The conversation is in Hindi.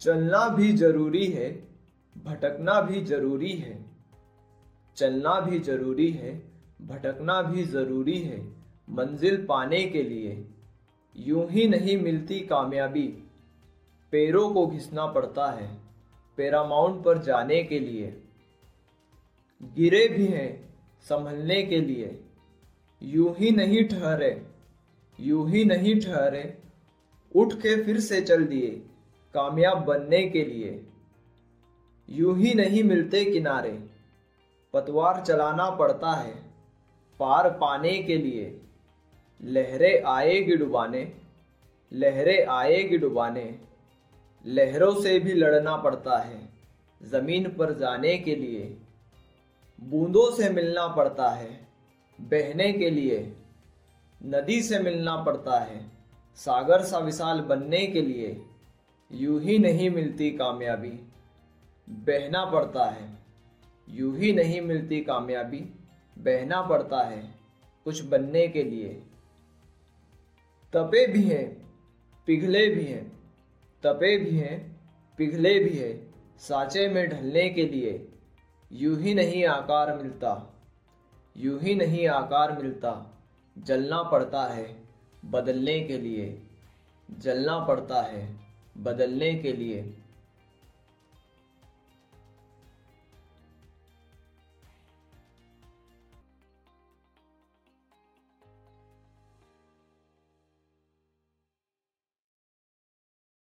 चलना भी ज़रूरी है, भटकना भी ज़रूरी है। चलना भी ज़रूरी है, भटकना भी ज़रूरी है, मंजिल पाने के लिए। यूँ ही नहीं मिलती कामयाबी। पैरों को घिसना पड़ता है, पैरामाउंट पर जाने के लिए। गिरे भी हैं, संभलने के लिए। यूँ ही नहीं ठहरे, यूँ ही नहीं ठहरे, उठ के फिर से चल दिए। कामयाब बनने के लिए। यूँ ही नहीं मिलते किनारे। पतवार चलाना पड़ता है। पार पाने के लिए। लहरें आएगी डुबाने। लहरें आएगी डुबाने। लहरों से भी लड़ना पड़ता है। ज़मीन पर जाने के लिए। बूंदों से मिलना पड़ता है। बहने के लिए। नदी से मिलना पड़ता है। सागर सा विशाल बनने के लिए। यूँ ही नहीं मिलती कामयाबी। बहना पड़ता है। यूँ ही नहीं मिलती कामयाबी। बहना पड़ता है कुछ बनने के लिए। तपे भी हैं, पिघले भी हैं। तपे भी हैं, पिघले भी हैं, साँचे में ढलने के लिए। यूँ ही नहीं आकार मिलता। यूँ ही नहीं आकार मिलता। जलना पड़ता है बदलने के लिए। जलना पड़ता है। बदलने के लिए